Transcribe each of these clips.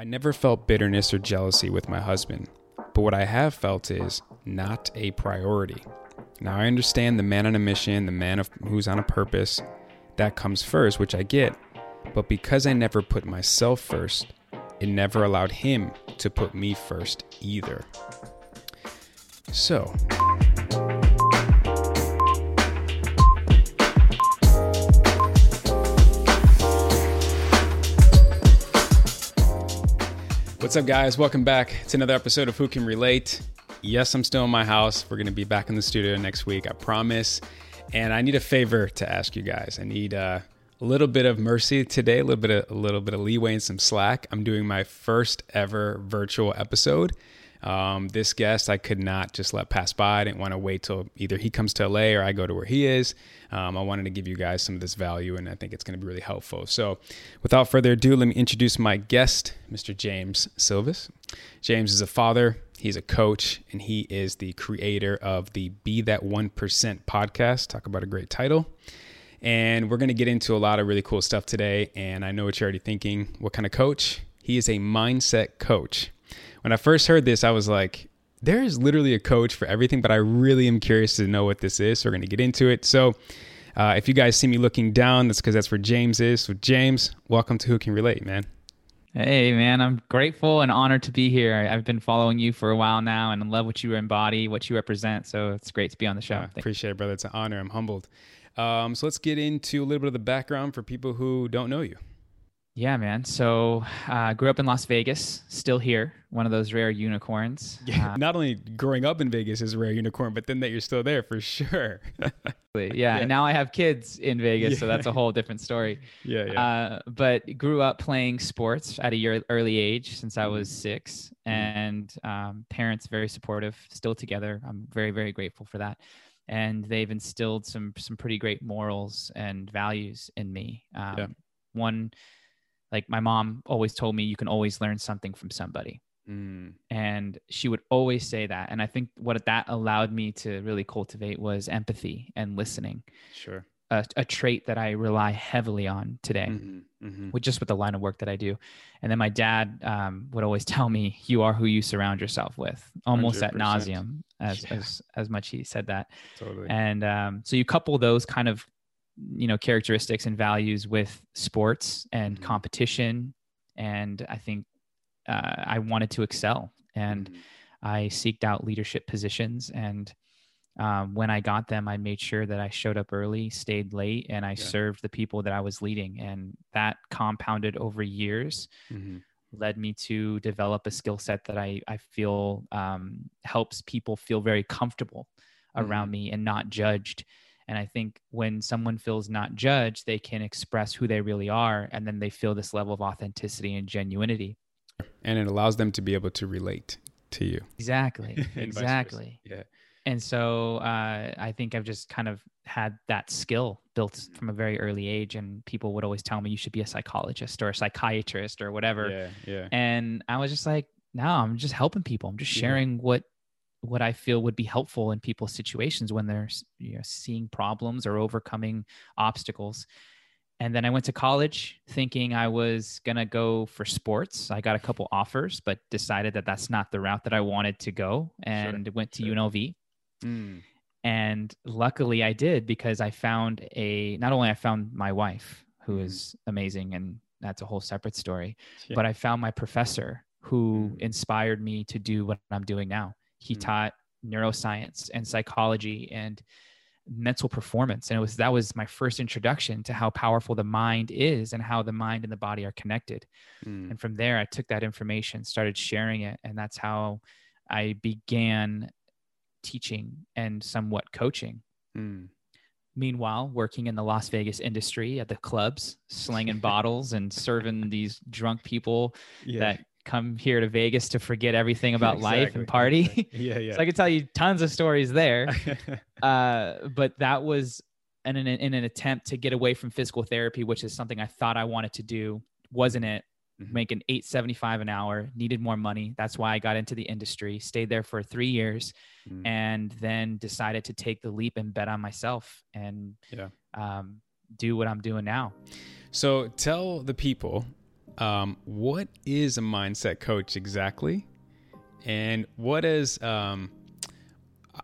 I never felt bitterness or jealousy with my husband, but what I have felt is not a priority. Now, I understand the man on a mission, the man of, who's on a purpose, that comes first, which I get. But because I never put myself first, it never allowed him to put me first either. So, What's up, guys? Welcome back to another episode of Who Can Relate. Yes, I'm still in my house. We're going to be back in the studio next week, I promise. And I need a favor to ask you guys. I need uh, a little bit of mercy today, a little bit of a little bit of leeway and some slack. I'm doing my first ever virtual episode. Um, this guest I could not just let pass by. I didn't want to wait till either he comes to LA or I go to where he is. Um, I wanted to give you guys some of this value, and I think it's going to be really helpful. So, without further ado, let me introduce my guest, Mr. James Silvis. James is a father, he's a coach, and he is the creator of the Be That 1% podcast. Talk about a great title. And we're going to get into a lot of really cool stuff today. And I know what you're already thinking. What kind of coach? He is a mindset coach. When I first heard this, I was like, there is literally a coach for everything, but I really am curious to know what this is. So we're going to get into it. So uh, if you guys see me looking down, that's because that's where James is. So, James, welcome to Who Can Relate, man. Hey, man, I'm grateful and honored to be here. I've been following you for a while now and I love what you embody, what you represent. So it's great to be on the show. Uh, appreciate it, brother. It's an honor. I'm humbled. Um, so let's get into a little bit of the background for people who don't know you. Yeah, man. So I uh, grew up in Las Vegas, still here, one of those rare unicorns. Yeah, uh, not only growing up in Vegas is a rare unicorn, but then that you're still there for sure. yeah, yeah, and now I have kids in Vegas, yeah. so that's a whole different story. Yeah, yeah. Uh, but grew up playing sports at a year, early age since I was six, mm-hmm. and um, parents very supportive, still together. I'm very, very grateful for that and they've instilled some some pretty great morals and values in me. Um, yeah. One, like my mom always told me, you can always learn something from somebody, mm. and she would always say that. And I think what that allowed me to really cultivate was empathy and listening. Sure a, a, trait that I rely heavily on today, mm-hmm, mm-hmm. with just with the line of work that I do. And then my dad um, would always tell me, "You are who you surround yourself with," almost 100%. at nauseum, as yeah. as as much he said that. Totally. And um, so you couple those kind of you know characteristics and values with sports and mm-hmm. competition, and I think uh, I wanted to excel, and mm-hmm. I seeked out leadership positions and um, when I got them, I made sure that I showed up early, stayed late, and I yeah. served the people that I was leading. And that compounded over years, mm-hmm. led me to develop a skill set that I, I feel um, helps people feel very comfortable mm-hmm. around me and not judged. And I think when someone feels not judged, they can express who they really are. And then they feel this level of authenticity and genuinity. And it allows them to be able to relate to you. Exactly. exactly. Yeah and so uh, I think I've just kind of had that skill built from a very early age, and people would always tell me you should be a psychologist or a psychiatrist or whatever. Yeah, yeah. And I was just like, no, I'm just helping people. I'm just sharing yeah. what what I feel would be helpful in people's situations when they're you know, seeing problems or overcoming obstacles. And then I went to college thinking I was going to go for sports. I got a couple offers, but decided that that's not the route that I wanted to go and sure, went to sure. UNLV Mm. And luckily I did because I found a, not only I found my wife who mm. is amazing and that's a whole separate story, yeah. but I found my professor who mm. inspired me to do what I'm doing now. He mm. taught neuroscience and psychology and mental performance and it was that was my first introduction to how powerful the mind is and how the mind and the body are connected mm. and from there i took that information started sharing it and that's how i began teaching and somewhat coaching. Mm. Meanwhile, working in the Las Vegas industry at the clubs, slinging bottles and serving these drunk people yeah. that come here to Vegas to forget everything about life and party. exactly. Yeah, yeah. so I could tell you tons of stories there. uh, but that was in an, in an attempt to get away from physical therapy, which is something I thought I wanted to do. Wasn't it? Mhm. Making eight seventy five an hour, needed more money. That's why I got into the industry. Stayed there for three years, Mm. and then decided to take the leap and bet on myself and Yeah. um, do what I'm doing now. So tell the people um, what is a mindset coach exactly, and what is um,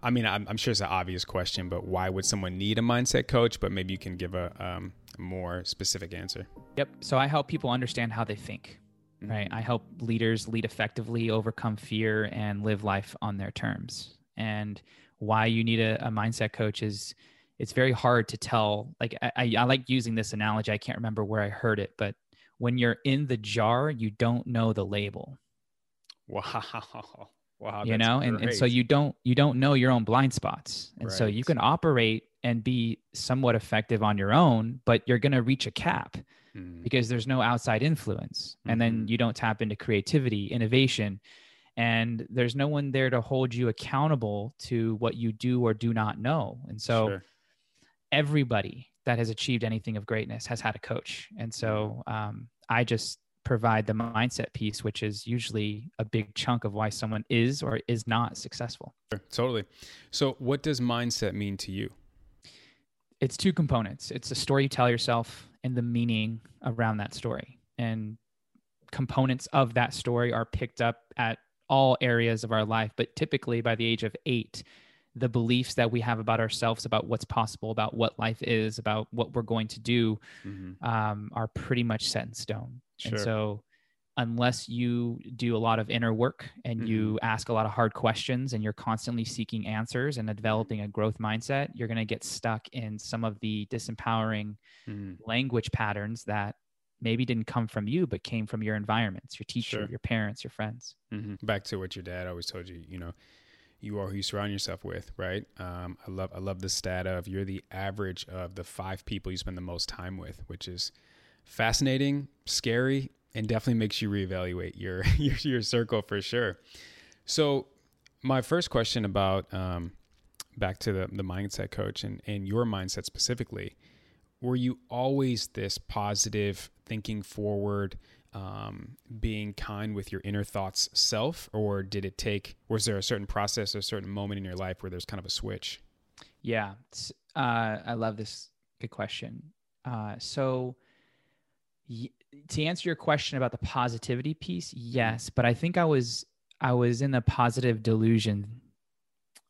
I mean, I'm, I'm sure it's an obvious question, but why would someone need a mindset coach? But maybe you can give a, um, a more specific answer. Yep. So I help people understand how they think. Mm-hmm. Right. I help leaders lead effectively, overcome fear, and live life on their terms. And why you need a, a mindset coach is it's very hard to tell. Like I, I, I like using this analogy. I can't remember where I heard it, but when you're in the jar, you don't know the label. Wow, wow, you know, and, and so you don't you don't know your own blind spots. And so you can operate and be somewhat effective on your own, but you're gonna reach a cap. Mm, because there's no outside influence and then Mhm. you don't tap into creativity innovation and there's no one there to hold you accountable to what you do or do not know and so sure. everybody that has achieved anything of greatness has had a coach. And so um, i just provide the mindset piece which is usually a big chunk of why someone is or is not successful. Sure, totally. So, what does mindset mean to you? it's two components. It's the story you tell yourself and the meaning around that story. And components of that story are picked up at all areas of our life but typically by the age of eight the beliefs that we have about ourselves about what's possible about what life is about what we're going to do Mhm. um, are pretty much set in stone Sure. and so unless you do a lot of inner work and you ask a lot of hard questions and you're constantly seeking answers and developing a growth mindset, you're going to get stuck in some of the disempowering Mhm. language patterns that maybe didn't come from you, but came from your environments, your teacher, Sure. your parents, your friends. Mhm. Back to what your dad always told you, you know, you are who you surround yourself with, right? Um, I love I love the stat of you're the average of the five people you spend the most time with, which is fascinating, scary, and definitely makes you reevaluate your your, your circle for sure. So, my first question about um, back to the the mindset coach and and your mindset specifically, were you always this positive, thinking forward? Um, being kind with your inner thoughts self, or did it take? Was there a certain process, or a certain moment in your life where there's kind of a switch? Yeah. Uh, I love this. Good question. Uh, so, y- to answer your question about the positivity piece, yes, but I think I was I was in a positive delusion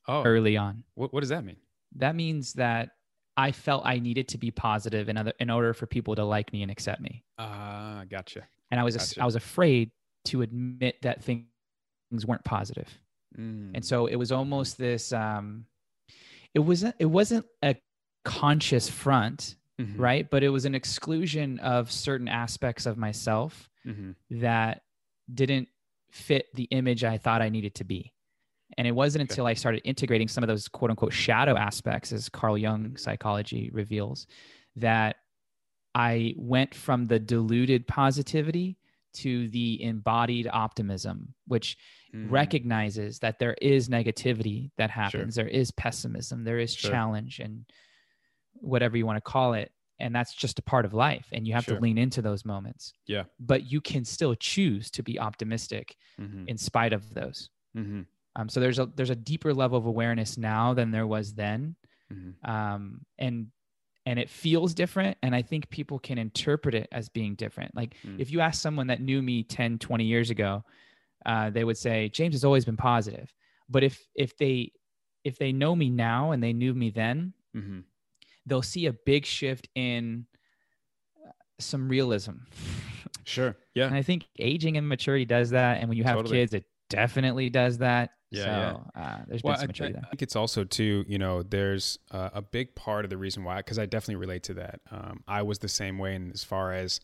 Oh, early on. what, what does that mean? That means that I felt I needed to be positive in other in order for people to like me and accept me, Ah, gotcha. and I was Gotcha. I was afraid to admit that things weren't positive. Mm, and so it was almost this um it wasn't it wasn't a conscious front mhm, right but it was an exclusion of certain aspects of myself mhm, that didn't fit the image i thought i needed to be and it wasn't Okay. until i started integrating some of those quote unquote shadow aspects as carl jung psychology reveals that i went from the diluted positivity to the embodied optimism which mm, recognizes that there is negativity that happens. There is pessimism. There is Sure. challenge and whatever you want to call it. And that's just a part of life and you have Sure. to lean into those moments. Yeah. but you can still choose to be optimistic mhm, in spite of those. Mhm, um, so there's a there's a deeper level of awareness now than there was then mhm. um, and and it feels different and i think people can interpret it as being different like Mm. if you ask someone that knew me 10 20 years ago uh, they would say james has always been positive but if if they if they know me now and they knew me then mhm. they'll see a big shift in uh, some realism Sure. Yeah. and i think aging and maturity does that and when you have Totally. kids it definitely does that Yeah, so Uh, there's Well, been some I, maturity I there think it's also too, you know, there's uh, a big part of the reason why, because I definitely relate to that. Um, I was the same way, in as far as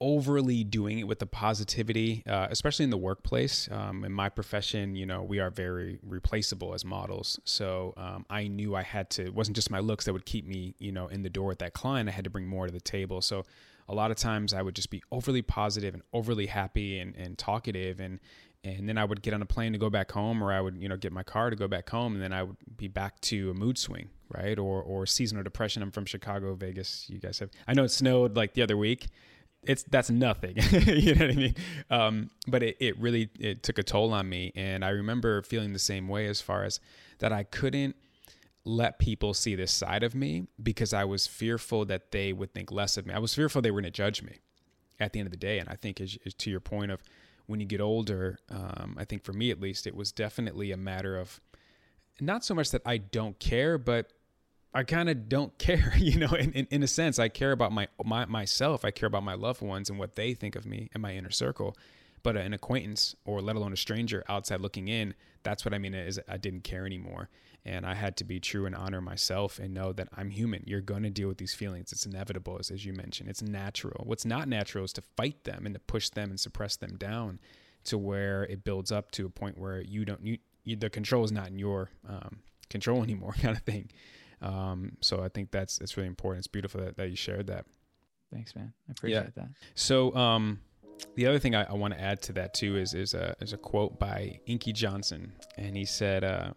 overly doing it with the positivity, uh, especially in the workplace. Um, in my profession, you know, we are very replaceable as models. So um, I knew I had to. It wasn't just my looks that would keep me, you know, in the door with that client. I had to bring more to the table. So a lot of times I would just be overly positive and overly happy and, and talkative and and then I would get on a plane to go back home or I would, you know, get my car to go back home and then I would be back to a mood swing, right? Or or seasonal depression. I'm from Chicago, Vegas. You guys have I know it snowed like the other week. It's that's nothing. you know what I mean? Um, but it, it really it took a toll on me and I remember feeling the same way as far as that I couldn't let people see this side of me because I was fearful that they would think less of me. I was fearful they were going to judge me at the end of the day. And I think, as to your point of when you get older, um, I think for me at least, it was definitely a matter of not so much that I don't care, but I kind of don't care, you know, in, in, in, a sense, I care about my, my, myself. I care about my loved ones and what they think of me and my inner circle. But an acquaintance or let alone a stranger outside looking in, that's what I mean is I didn't care anymore. And I had to be true and honor myself and know that I'm human. You're going to deal with these feelings. It's inevitable, as, as you mentioned. It's natural. What's not natural is to fight them and to push them and suppress them down to where it builds up to a point where you don't, you, you the control is not in your um, control anymore, kind of thing. Um, so I think that's it's really important. It's beautiful that, that you shared that. Thanks, man. I appreciate yeah. that. So, um, the other thing I, I want to add to that too is is a is a quote by Inky Johnson, and he said, uh,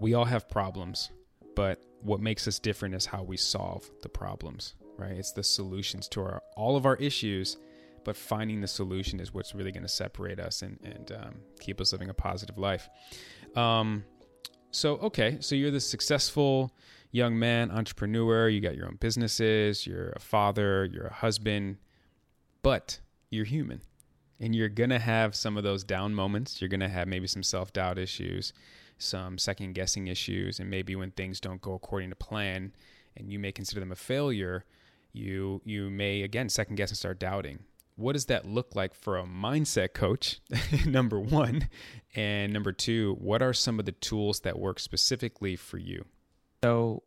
"We all have problems, but what makes us different is how we solve the problems. Right? It's the solutions to our all of our issues." But finding the solution is what's really going to separate us and, and um, keep us living a positive life. Um, so, okay, so you're the successful young man, entrepreneur. You got your own businesses. You're a father. You're a husband but you're human and you're going to have some of those down moments. You're going to have maybe some self doubt issues, some second guessing issues, and maybe when things don't go according to plan and you may consider them a failure, you you may again second guess and start doubting. What does that look like for a mindset coach? number 1, and number 2, what are some of the tools that work specifically for you? So,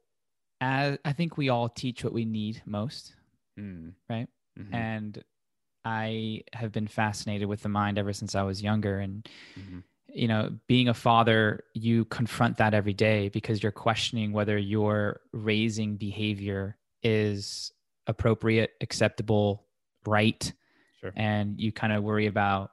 as I think we all teach what we need most, mm. right? Mm-hmm. And I have been fascinated with the mind ever since I was younger. And, mm-hmm. You know, being a father, you confront that every day because you're questioning whether your raising behavior is appropriate, acceptable, right. Sure. And you kind of worry about,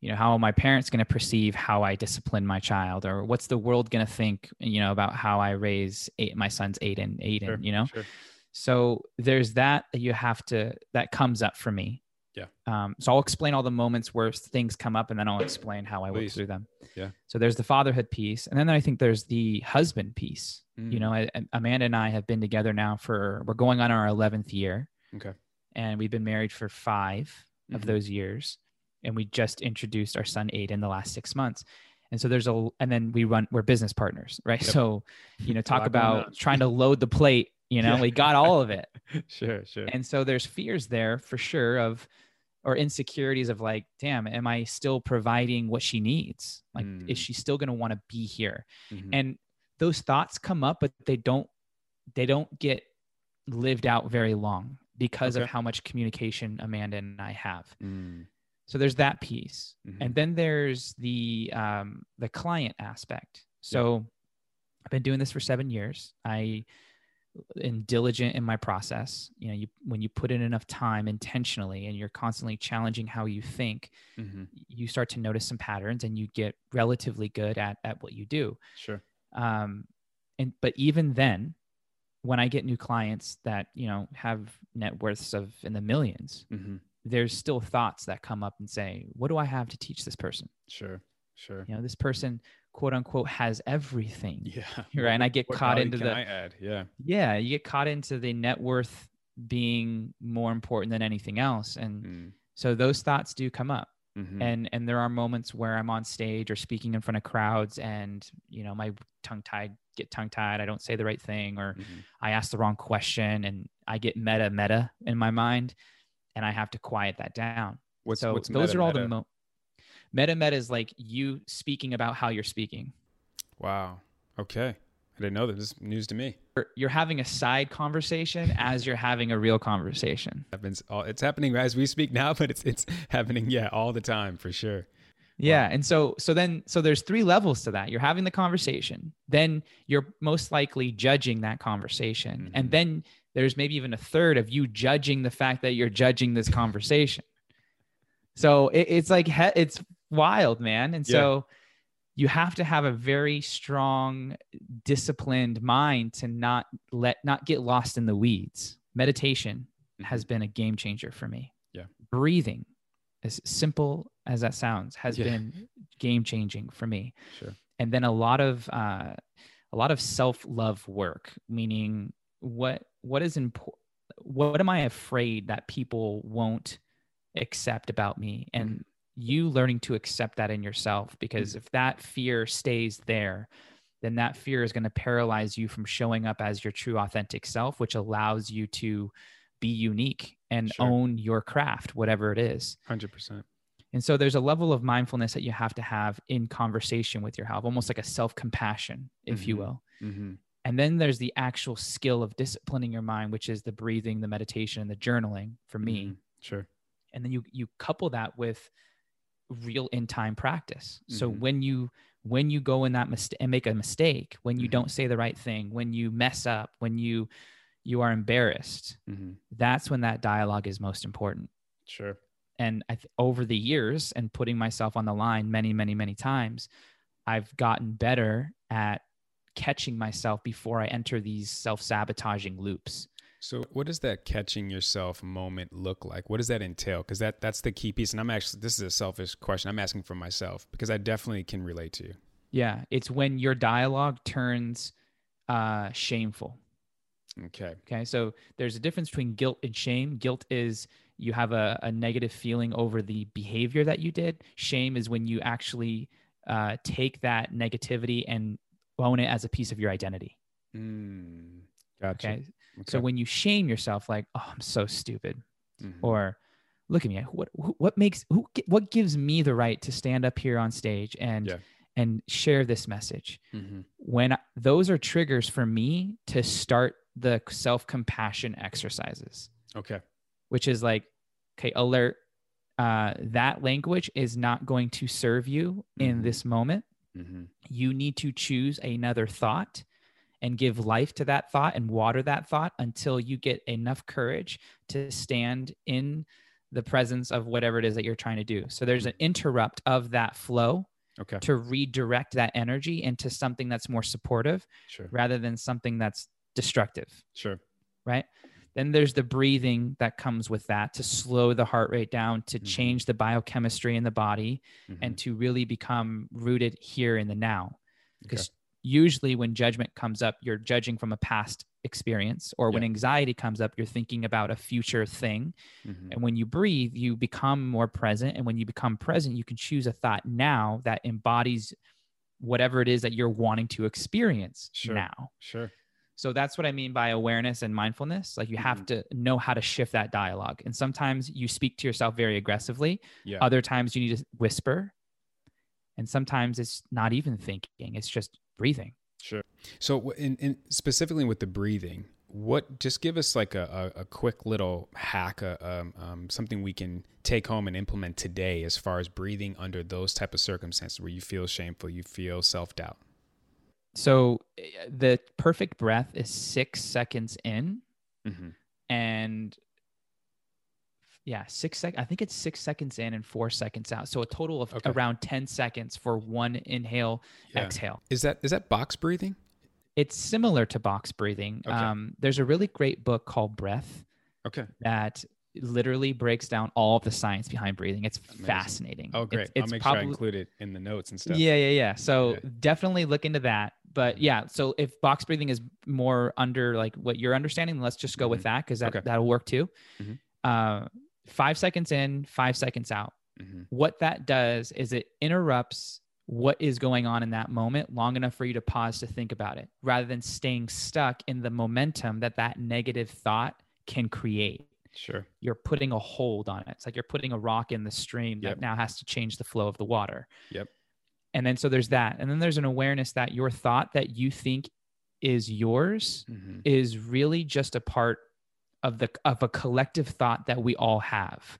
you know, how are my parents going to perceive how I discipline my child, or what's the world going to think, you know, about how I raise eight, my son's Aiden, Aiden, sure. you know? Sure. So there's that that you have to, that comes up for me yeah. Um, so I'll explain all the moments where things come up and then I'll explain how I Please. work through them. Yeah. So there's the fatherhood piece. And then I think there's the husband piece. Mm. You know, I, Amanda and I have been together now for, we're going on our 11th year. Okay. And we've been married for 5 mm-hmm. of those years. And we just introduced our son Aiden in the last six months. And so there's a, and then we run, we're business partners, right? Yep. So, you know, talk about trying to load the plate, you know, yeah. we got all of it. sure, sure. And so there's fears there for sure of, or insecurities of like, damn, am I still providing what she needs? Like, mm. is she still going to want to be here? Mm-hmm. And those thoughts come up, but they don't, they don't get lived out very long because okay. of how much communication Amanda and I have. Mm. So there's that piece, mm-hmm. and then there's the um, the client aspect. So yeah. I've been doing this for seven years. I and diligent in my process you know you when you put in enough time intentionally and you're constantly challenging how you think mm-hmm. you start to notice some patterns and you get relatively good at at what you do. Sure. Um and but even then when i get new clients that you know have net worths of in the 1000000s mm-hmm. there's still thoughts that come up and say what do i have to teach this person? Sure. Sure. You know this person quote unquote has everything. Yeah. Right. And I get what caught into the I add? Yeah. Yeah. You get caught into the net worth being more important than anything else. And mm. so those thoughts do come up. Mm-hmm. And and there are moments where I'm on stage or speaking in front of crowds and you know my tongue tied get tongue tied I don't say the right thing or mm-hmm. I ask the wrong question and I get meta meta in my mind and I have to quiet that down. What's, so what's those meta, are all meta? the mo- Meta meta is like you speaking about how you're speaking. Wow. Okay. I didn't know that. This is news to me. You're having a side conversation as you're having a real conversation. Happens. It's happening as we speak now, but it's it's happening yeah all the time for sure. Yeah, wow. and so so then so there's three levels to that. You're having the conversation, then you're most likely judging that conversation, mm-hmm. and then there's maybe even a third of you judging the fact that you're judging this conversation. So it, it's like he- it's wild, man. And so you have to have a very strong, disciplined mind to not let not get lost in the weeds. Meditation has been a game changer for me. Yeah. Breathing, as simple as that sounds, has Yeah. been game changing for me. Sure. And then a lot of uh, a lot of self love work, meaning what what is important. What am I afraid that people won't accept about me? And you learning to accept that in yourself, because if that fear stays there, then that fear is going to paralyze you from showing up as your true authentic self, which allows you to be unique and Sure. own your craft, whatever it is. Hundred percent. And so there's a level of mindfulness that you have to have in conversation with your health, almost like a self compassion, if you Mhm. will. Mm-hmm. And then there's the actual skill of disciplining your mind, which is the breathing, the meditation, and the journaling for me. Mm-hmm. Sure. And then you you couple that with real in time practice. So Mhm. when you when you go in that mistake and make a mistake, when you Mhm. don't say the right thing, when you mess up, when you you are embarrassed, Mm-hmm. that's when that dialogue is most important Sure. and I th- over the years and putting myself on the line many many many times i've gotten better at catching myself before i enter these self-sabotaging loops So, what does that catching yourself moment look like? What does that entail? Because that that's the key piece. And I'm actually this is a selfish question. I'm asking for myself because I definitely can relate to you. yeah it's when your dialogue turns uh, shameful Okay. okay so there's a difference between guilt and shame guilt is you have a, a negative feeling over the behavior that you did shame is when you actually uh, take that negativity and own it as a piece of your identity Mm, gotcha. okay So when you shame yourself, like, "Oh, I'm so stupid," Mhm. or "Look at me, what what makes who what gives me the right to stand up here on stage and Yeah. and share this message?" Mhm. When I- those are triggers for me to start the self compassion exercises, okay. which is like, okay, alert. Uh, that language is not going to serve you in Mhm. this moment. Mm-hmm. You need to choose another thought and give life to that thought and water that thought until you get enough courage to stand in the presence of whatever it is that you're trying to do. So there's an interrupt of that flow Okay. to redirect that energy into something that's more supportive Sure. rather than something that's destructive, Sure. right? Then there's the breathing that comes with that to slow the heart rate down, to Mhm. change the biochemistry in the body, and Mhm. to really become rooted here in the now Okay. Usually when judgment comes up you're judging from a past experience or when anxiety comes up you're thinking about a future thing. Mhm. and when you breathe you become more present. And when you become present you can choose a thought now that embodies whatever it is that you're wanting to experience Sure. now. Sure. so that's what i mean by awareness and mindfulness. Like you have to know how to shift that dialogue. And sometimes you speak to yourself very aggressively. Yeah. other times you need to whisper. And sometimes it's not even thinking. It's just breathing Sure. So, in, in specifically with the breathing, what just give us like a, a, a quick little hack, uh, um, um, something we can take home and implement today as far as breathing under those type of circumstances where you feel shameful, you feel self doubt. so eh, the perfect breath is six seconds in Mm-hmm. and yeah six sec i think it's six seconds in and four seconds out so a total of Okay. around 10 seconds for one inhale Yeah. exhale Is that is that box breathing? it's similar to box breathing Okay. um, there's a really great book called breath Okay. that literally breaks down all of the science behind breathing it's Amazing. fascinating Oh, great. it's, I'll it's make sure I include it in the notes and stuff. Yeah, yeah, yeah. So Yeah. definitely look into that. But yeah, so if box breathing is more under like what you're understanding, let's just go with that because that Mm-hmm. Okay. that'll work too. Mhm. Uh, five seconds in, five seconds out. hmm What that does is it interrupts what is going on in that moment long enough for you to pause to think about it, rather than staying stuck in the momentum that that negative thought can create. Sure. You're putting a hold on it. It's like you're putting a rock in the stream Yep. that now has to change the flow of the water Yep. and then so there's that and then there's an awareness that your thought that you think is yours hmm is really just a part of the of a collective thought that we all have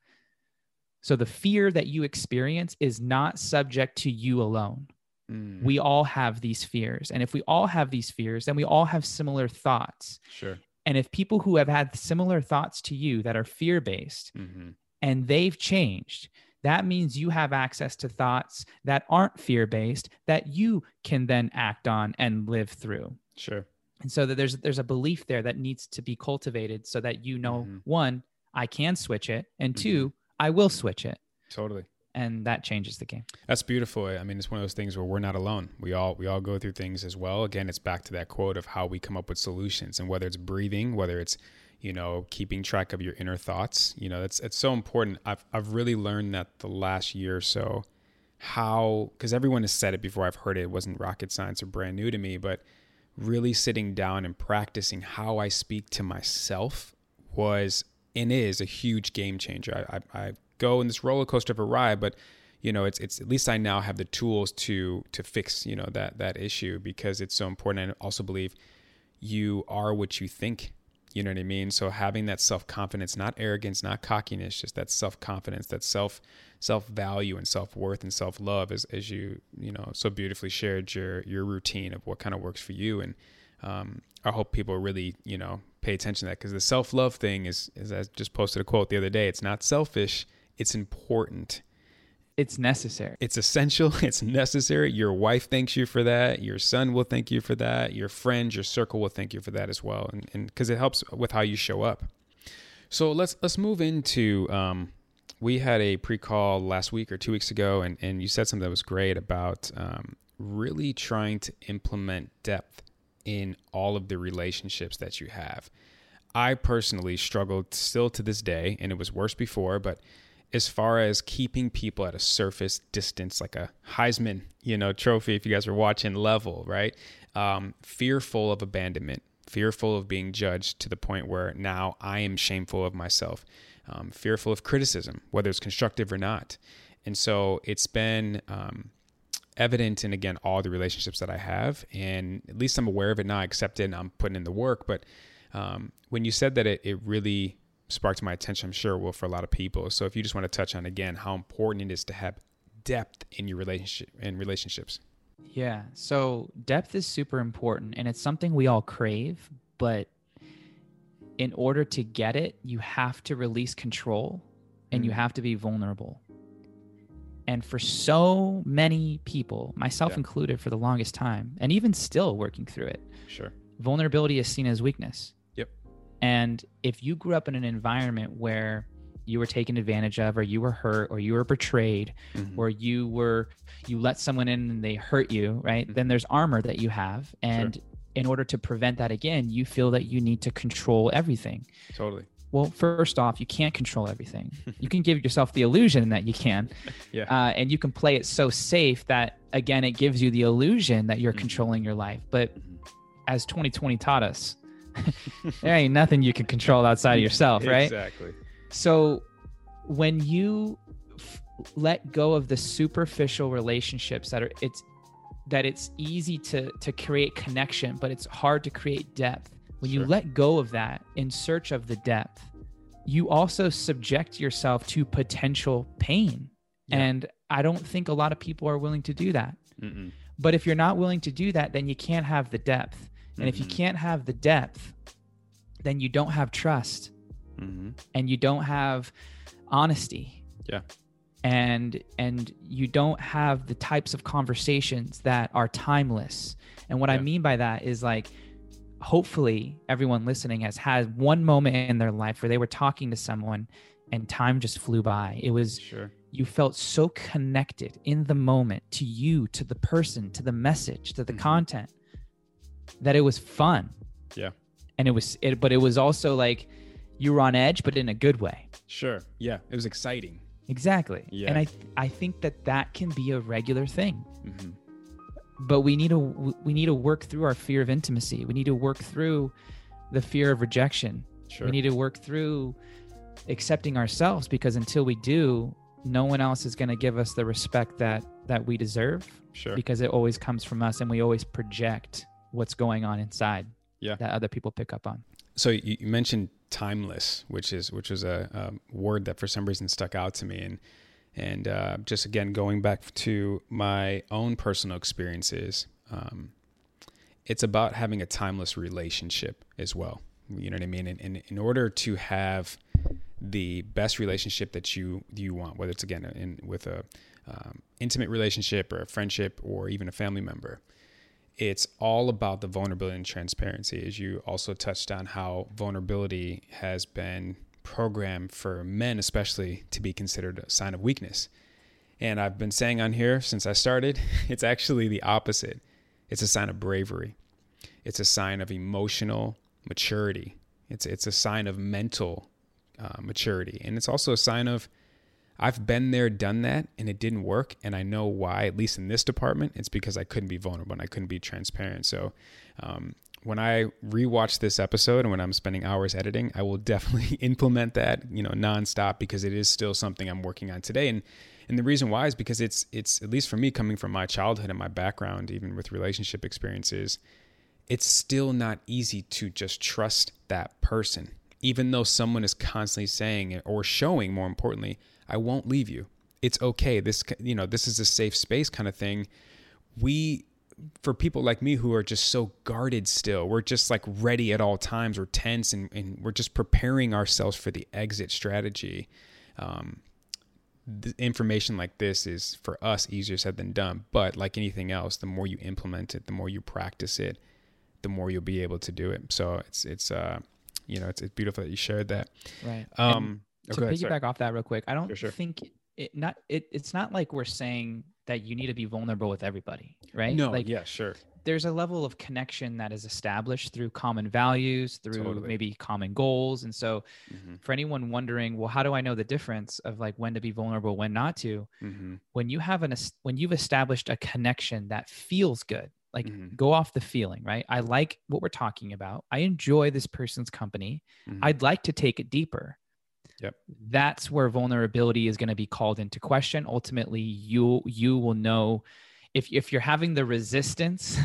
so the fear that you experience is not subject to you alone Mm. we all have these fears and if we all have these fears then we all have similar thoughts Sure. And if people who have had similar thoughts to you that are fear based Mhm. and they've changed, that means you have access to thoughts that aren't fear based that you can then act on and live through. Sure. And so that there's there's a belief there that needs to be cultivated so that you know Mhm. one, I can switch it, and Mhm. two, I will switch it. Totally. And that changes the game. That's beautiful. I mean, it's one of those things where we're not alone. We all we all go through things as well. Again, it's back to that quote of how we come up with solutions, and whether it's breathing, whether it's you know keeping track of your inner thoughts. You know, that's it's so important. I've I've really learned that the last year or so, how because everyone has said it before. I've heard it. It wasn't rocket science or brand new to me, but really sitting down and practicing how I speak to myself was and is a huge game changer. I, I, I go in this roller coaster of a ride, but you know, it's it's at least I now have the tools to to fix you know that that issue because it's so important. I also believe you are what you think. You know what I mean? So having that self confidence, not arrogance, not cockiness, just that self confidence, that self self value and self worth and self love, as as you you know so beautifully shared your your routine of what kind of works for you. And um, I hope people really you know pay attention to that because the self love thing is, is I just posted a quote the other day. It's not selfish. It's important. It's necessary. It's essential. It's necessary. Your wife thanks you for that. Your son will thank you for that. Your friends, your circle will thank you for that as well. And because it helps with how you show up. So let's let's move into. Um, we had a pre-call last week or two weeks ago, and and you said something that was great about um, really trying to implement depth in all of the relationships that you have. I personally struggled still to this day, and it was worse before, but as far as keeping people at a surface distance, like a Heisman, you know, trophy, if you guys are watching level, right? Um, fearful of abandonment, fearful of being judged to the point where now I am shameful of myself, um, fearful of criticism, whether it's constructive or not. And so it's been um, evident in, again, all the relationships that I have. And at least I'm aware of it now, I accept it, and I'm putting in the work. But um, when you said that it, it really sparked my attention, I'm sure it will for a lot of people. So if you just want to touch on again how important it is to have depth in your relationship in relationships. Yeah. So depth is super important and it's something we all crave, but in order to get it, you have to release control and you Mm. have to be vulnerable. And for so many people, myself Yeah. included for the longest time, and even still working through it, Sure. vulnerability is seen as weakness. And if you grew up in an environment where you were taken advantage of or you were hurt or you were betrayed Mhm. or you were you let someone in and they hurt you, right? Mhm. Then there's armor that you have and in order to prevent that again, you feel that you need to control everything. Totally. Well, first off, you can't control everything. you can give yourself the illusion that you can. Yeah. Uh, and you can play it so safe that, again, it gives you the illusion that you're Mhm. controlling your life. But Mhm. as 2020 taught us, there ain't nothing you can control outside of yourself, right? Exactly. So when you f- let go of the superficial relationships that are it's that it's easy to to create connection, but it's hard to create depth. When you let go of that in search of the depth, you also subject yourself to potential pain. Yeah. And I don't think a lot of people are willing to do that. Mm-mm. But if you're not willing to do that, then you can't have the depth. And if you Mhm. can't have the depth, then you don't have trust Mhm. and you don't have honesty Yeah. and and you don't have the types of conversations that are timeless and what i mean by that is like hopefully everyone listening has had one moment in their life where they were talking to someone and time just flew by it was Sure. you felt so connected in the moment to you to the person to the message to the Mhm. content that it was fun Yeah. and it was it but it was also like you were on edge but in a good way Sure. Yeah. It was exciting. exactly Yeah. and i i think that that can be a regular thing hmm but we need to we need to work through our fear of intimacy we need to work through the fear of rejection Sure. we need to work through accepting ourselves because until we do no one else is going to give us the respect that that we deserve sure. because it always comes from us and we always project what's going on inside Yeah. that other people pick up on so you, you mentioned timeless, which is which was a, a word that for some reason stuck out to me, and and uh, just again going back to my own personal experiences, um, it's about having a timeless relationship as well. You know what I mean? And, and in order to have the best relationship that you you want, whether it's again in with a um, intimate relationship or a friendship or even a family member, it's all about the vulnerability and transparency. As you also touched on how vulnerability has been programmed for men, especially, to be considered a sign of weakness. And I've been saying on here since I started, it's actually the opposite. It's a sign of bravery. It's a sign of emotional maturity. It's it's a sign of mental uh, maturity, and it's also a sign of I've been there, done that, and it didn't work. And I know why, at least in this department, it's because I couldn't be vulnerable and I couldn't be transparent. So, um, when I rewatch this episode and when I'm spending hours editing, I will definitely implement that, you know, nonstop because it is still something I'm working on today. And and the reason why is because it's it's at least for me coming from my childhood and my background, even with relationship experiences, it's still not easy to just trust that person, even though someone is constantly saying or showing, more importantly, I won't leave you. It's okay. This you know this is a safe space kind of thing. We for people like me who are just so guarded still, we're just like ready at all times. We're tense and, and we're just preparing ourselves for the exit strategy. Um, the information like this is for us easier said than done. But like anything else, the more you implement it, the more you practice it, the more you'll be able to do it. So it's it's uh you know it's it's beautiful that you shared that. Right. Um. To piggyback sorry. off that real quick, I don't sure. think it not it. It's not like we're saying that you need to be vulnerable with everybody, right? No. Like yeah, sure there's a level of connection that is established through common values, through totally. maybe common goals. And so, mm-hmm. for anyone wondering, well, how do I know the difference of like when to be vulnerable, when not to? Mm-hmm. When you have an when you've established a connection that feels good, like mm-hmm. go off the feeling, right? I like what we're talking about. I enjoy this person's company. Mm-hmm. I'd like to take it deeper. Yep. That's where vulnerability is going to be called into question. Ultimately, you you will know if if you're having the resistance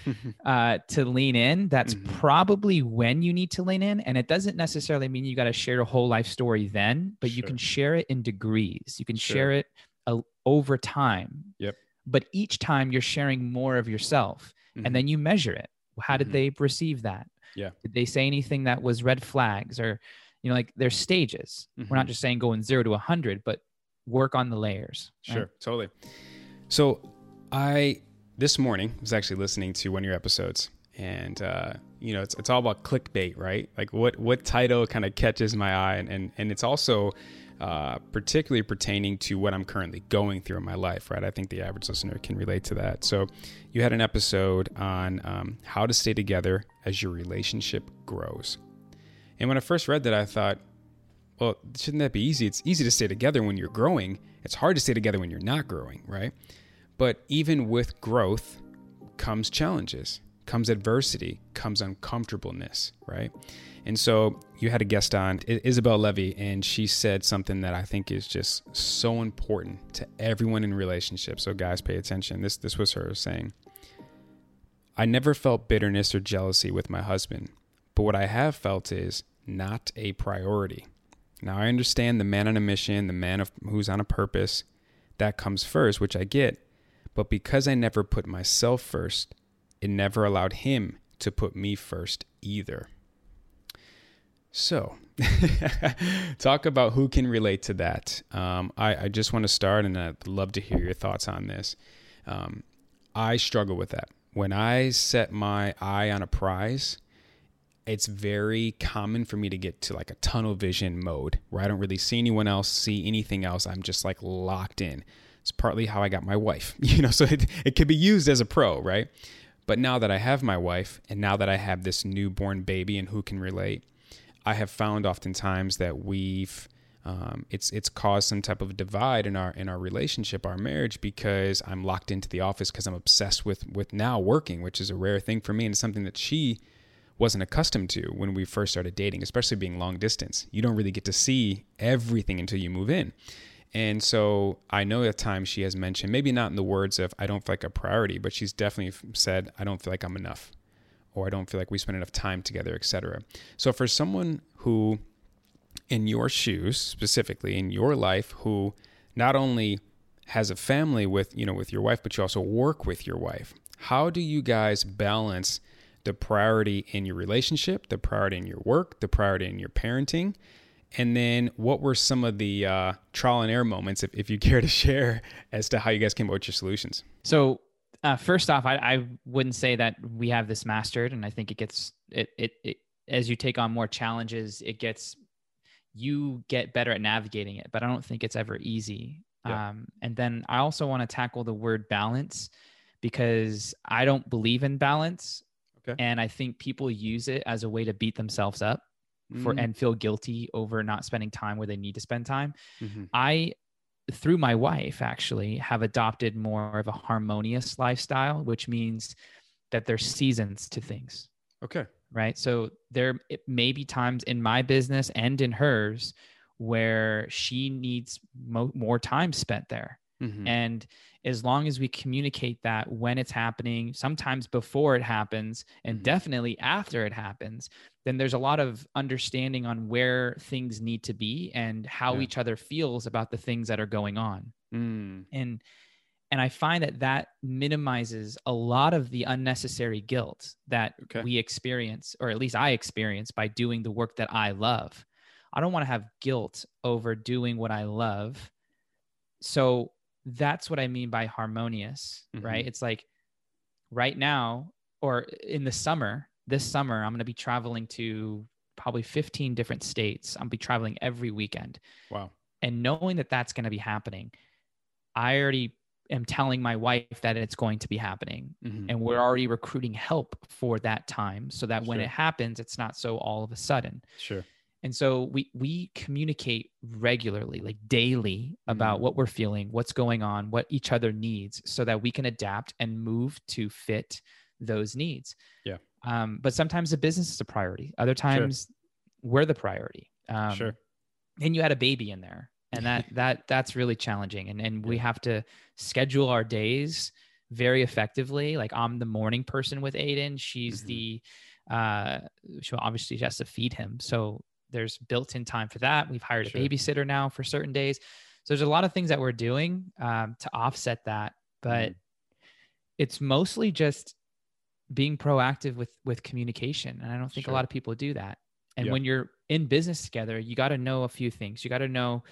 uh, to lean in, that's mm-hmm. probably when you need to lean in. And it doesn't necessarily mean you got to share a whole life story then, but sure. you can share it in degrees. You can sure. share it uh, over time. Yep. But each time you're sharing more of yourself, mm-hmm. and then you measure it. How did mm-hmm. they receive that? Yeah. Did they say anything that was red flags or, you know, like there's stages. We're not mm-hmm. just saying going zero to a hundred, but work on the layers. Right? Sure, totally. So I this morning was actually listening to one of your episodes, and uh, you know it's it's all about clickbait, right? Like what what title kind of catches my eye, and and, and it's also uh, particularly pertaining to what I'm currently going through in my life, right? I think the average listener can relate to that. So, you had an episode on um, how to stay together as your relationship grows. And when I first read that, I thought, well, shouldn't that be easy? It's easy to stay together when you're growing. It's hard to stay together when you're not growing, right? But even with growth comes challenges, comes adversity, comes uncomfortableness, right? And so you had a guest on, Isabel Levy, and she said something that I think is just so important to everyone in relationships. So guys, pay attention. This this was her saying, "I never felt bitterness or jealousy with my husband, but what I have felt is not a priority." Now I understand the man on a mission, the man of, who's on a purpose, that comes first, which I get. But because I never put myself first, it never allowed him to put me first either. So, talk about who can relate to that. Um, I, I, just want to start, and I'd love to hear your thoughts on this. Um, I struggle with that. When I set my eye on a prize, it's very common for me to get to like a tunnel vision mode where I don't really see anyone else, see anything else. I'm just like locked in. It's partly how I got my wife, you know, so it, it could be used as a pro, right? But now that I have my wife and now that I have this newborn baby and who can relate, I have found oftentimes that we've um, it's it's caused some type of divide in our in our relationship, our marriage, because I'm locked into the office because I'm obsessed with with now working, which is a rare thing for me and it's something that she wasn't accustomed to when we first started dating, especially being long distance. You don't really get to see everything until you move in. And so I know at times she has mentioned, maybe not in the words of I don't feel like a priority, but she's definitely said, I don't feel like I'm enough, or I don't feel like we spend enough time together, etc. So for someone who, in your shoes specifically, in your life, who not only has a family with, you know, with your wife, but you also work with your wife, how do you guys balance the priority in your relationship, the priority in your work, the priority in your parenting. And then what were some of the uh, trial and error moments, if, if you care to share, as to how you guys came up with your solutions? So, uh, first off, I, I wouldn't say that we have this mastered. And I think it gets, it, it, it, as you take on more challenges, it gets, you get better at navigating it, but I don't think it's ever easy. Yeah. Um, and then I also want to tackle the word balance because I don't believe in balance. Okay. And I think people use it as a way to beat themselves up for mm. and feel guilty over not spending time where they need to spend time. Mm-hmm. I through my wife actually have adopted more of a harmonious lifestyle, which means that there's seasons to things. Okay. Right. So there it may be times in my business and in hers where she needs mo- more time spent there. Mm-hmm. And as long as we communicate that when it's happening, sometimes before it happens, and mm-hmm. definitely after it happens, then there's a lot of understanding on where things need to be and how yeah. each other feels about the things that are going on. Mm. And and I find that that minimizes a lot of the unnecessary guilt that okay. we experience, or at least I experience, by doing the work that I love. I don't want to have guilt over doing what I love. So that's what I mean by harmonious, mm-hmm. right? It's like right now or in the summer, this summer, I'm going to be traveling to probably 15 different states. I'll be traveling every weekend. Wow. And knowing that that's going to be happening, I already am telling my wife that it's going to be happening. Mm-hmm. And we're already recruiting help for that time so that when it happens, it's not so all of a sudden. Sure. And so we we communicate regularly, like daily, about mm-hmm. what we're feeling, what's going on, what each other needs, so that we can adapt and move to fit those needs. Yeah. Um, but sometimes the business is a priority. Other times sure. we're the priority. Um, sure. And you had a baby in there, and that that that's really challenging. And and we have to schedule our days very effectively. Like I'm the morning person with Aiden. She's mm-hmm. the uh she obviously has to feed him so there's built-in time for that. We've hired sure. a babysitter now for certain days. So there's a lot of things that we're doing um, to offset that, but mm. it's mostly just being proactive with with communication. And I don't think sure. a lot of people do that. And when you're in business together, you got to know a few things. You got to know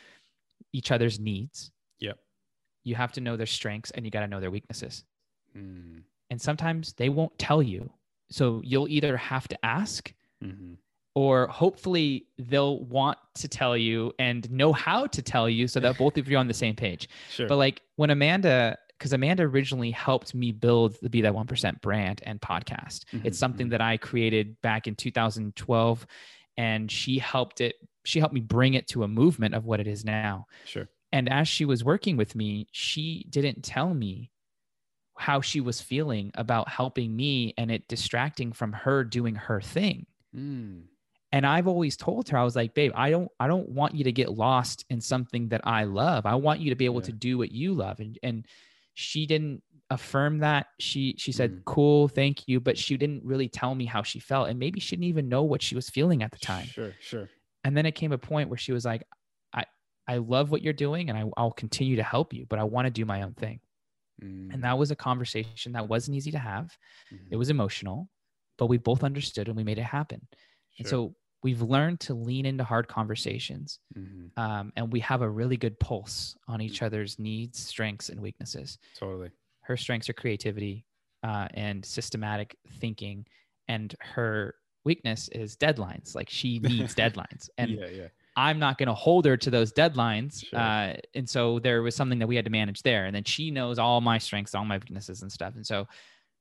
each other's needs. Yep. You have to know their strengths and you got to know their weaknesses. Mm. And sometimes they won't tell you. So you'll either have to ask mm-hmm or hopefully they'll want to tell you and know how to tell you so that both of you are on the same page. Sure. But like when Amanda, because Amanda originally helped me build the Be That One Percent brand and podcast. Mm-hmm, it's something mm-hmm. that I created back in 2012, and she helped it. She helped me bring it to a movement of what it is now. Sure. And as she was working with me, she didn't tell me how she was feeling about helping me and it distracting from her doing her thing. Mm and i've always told her i was like babe i don't i don't want you to get lost in something that i love i want you to be able yeah. to do what you love and and she didn't affirm that she she said mm. cool thank you but she didn't really tell me how she felt and maybe she didn't even know what she was feeling at the time sure sure and then it came a point where she was like i i love what you're doing and I, i'll continue to help you but i want to do my own thing mm. and that was a conversation that wasn't easy to have mm. it was emotional but we both understood and we made it happen Sure. And so we've learned to lean into hard conversations mm-hmm. um, and we have a really good pulse on each mm-hmm. other's needs strengths and weaknesses totally her strengths are creativity uh, and systematic thinking and her weakness is deadlines like she needs deadlines and yeah, yeah. i'm not going to hold her to those deadlines sure. uh, and so there was something that we had to manage there and then she knows all my strengths all my weaknesses and stuff and so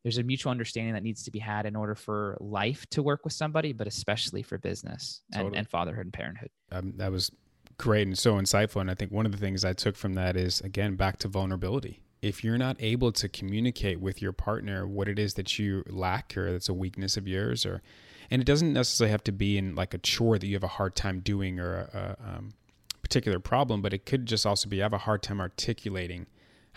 there's a mutual understanding that needs to be had in order for life to work with somebody, but especially for business and, totally. and fatherhood and parenthood. Um, that was great and so insightful. And I think one of the things I took from that is, again, back to vulnerability. If you're not able to communicate with your partner what it is that you lack or that's a weakness of yours, or, and it doesn't necessarily have to be in like a chore that you have a hard time doing or a, a um, particular problem, but it could just also be I have a hard time articulating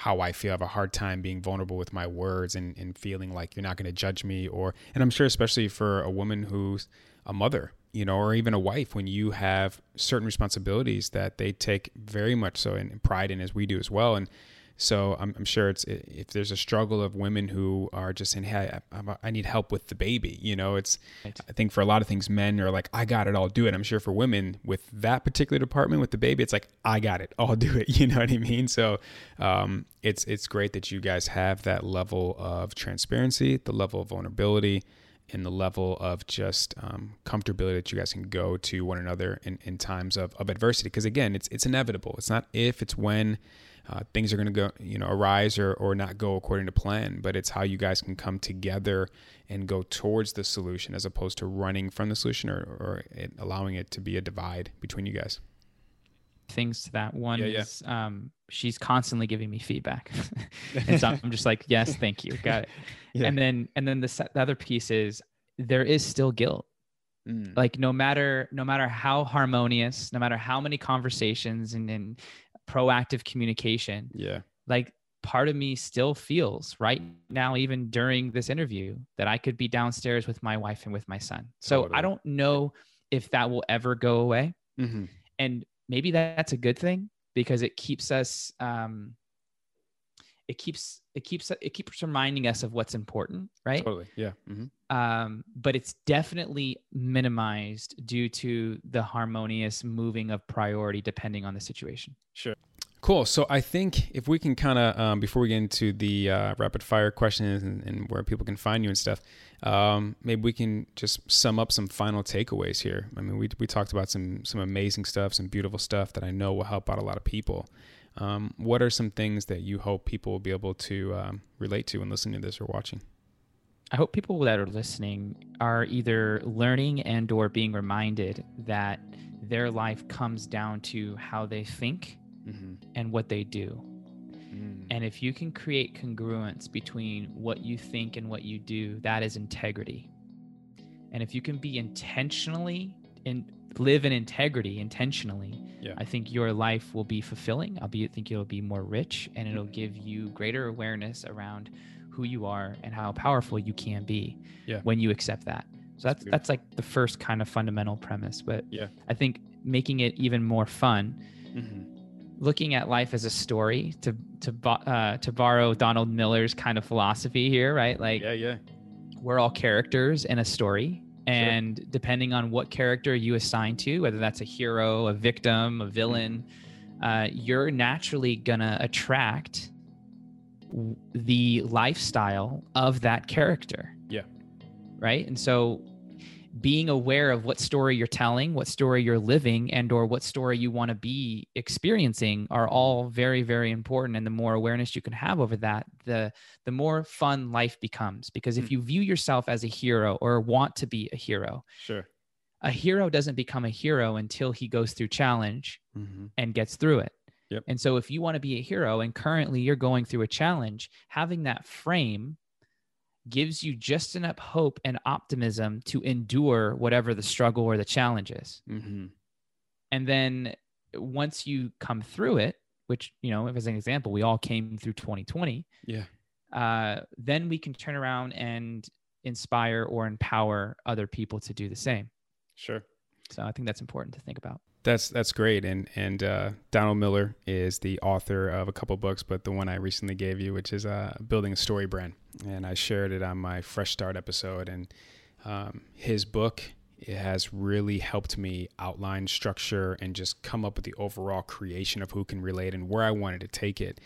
how I feel. I have a hard time being vulnerable with my words and, and feeling like you're not going to judge me. Or, and I'm sure, especially for a woman who's a mother you know, or even a wife when you have certain responsibilities that they take very much so in pride in as we do as well. And so I'm, I'm, sure it's if there's a struggle of women who are just saying, "Hey, I, I, need help with the baby," you know, it's. Right. I think for a lot of things, men are like, "I got it, I'll do it." I'm sure for women with that particular department with the baby, it's like, "I got it, I'll do it." You know what I mean? So um, it's it's great that you guys have that level of transparency, the level of vulnerability, and the level of just um, comfortability that you guys can go to one another in, in times of, of adversity. Because again, it's it's inevitable. It's not if, it's when uh, things are going to go, you know, arise or, or not go according to plan, but it's how you guys can come together and go towards the solution as opposed to running from the solution or, or it, allowing it to be a divide between you guys. Things to that one yeah, is yeah. Um, she's constantly giving me feedback, and so I'm just like, yes, thank you, got it. Yeah. And then and then the, the other piece is there is still guilt. Mm. Like no matter no matter how harmonious, no matter how many conversations and, and proactive communication. Yeah. Like part of me still feels right now, even during this interview, that I could be downstairs with my wife and with my son. So totally. I don't know if that will ever go away. Mm-hmm. And maybe that's a good thing because it keeps us um, it keeps it keeps it keeps reminding us of what's important right? Totally yeah mm-hmm. um, but it's definitely minimized due to the harmonious moving of priority depending on the situation. Sure. Cool so i think if we can kind of um, before we get into the uh, rapid fire questions and, and, where people can find you and stuff um, maybe we can just sum up some final takeaways here. I mean we, we talked about some some amazing stuff some beautiful stuff that i know will help out a lot of people um, what are some things that you hope people will be able to um, relate to when listening to this or watching? I hope people that are listening are either learning and or being reminded that their life comes down to how they think mm-hmm. and what they do. Mm. And if you can create congruence between what you think and what you do, that is integrity. And if you can be intentionally in live in integrity intentionally, yeah. I think your life will be fulfilling. I'll be think it'll be more rich and it'll give you greater awareness around who you are and how powerful you can be yeah. when you accept that. So that's that's like the first kind of fundamental premise. But yeah. I think making it even more fun, mm-hmm. looking at life as a story to to uh, to borrow Donald Miller's kind of philosophy here, right? Like yeah, yeah, we're all characters in a story, and sure. depending on what character you assign to whether that's a hero a victim a villain uh, you're naturally gonna attract the lifestyle of that character. Yeah. Right? And so being aware of what story you're telling what story you're living and or what story you want to be experiencing are all very very important and the more awareness you can have over that the the more fun life becomes because if mm. you view yourself as a hero or want to be a hero sure a hero doesn't become a hero until he goes through challenge mm-hmm. and gets through it yep. and so if you want to be a hero and currently you're going through a challenge having that frame gives you just enough hope and optimism to endure whatever the struggle or the challenge is. Mm-hmm. And then once you come through it, which, you know, as an example, we all came through 2020. Yeah. Uh, then we can turn around and inspire or empower other people to do the same. Sure. So I think that's important to think about. That's that's great, and and uh, Donald Miller is the author of a couple books, but the one I recently gave you, which is uh, building a story brand, and I shared it on my Fresh Start episode, and um, his book it has really helped me outline structure and just come up with the overall creation of who can relate and where I wanted to take it.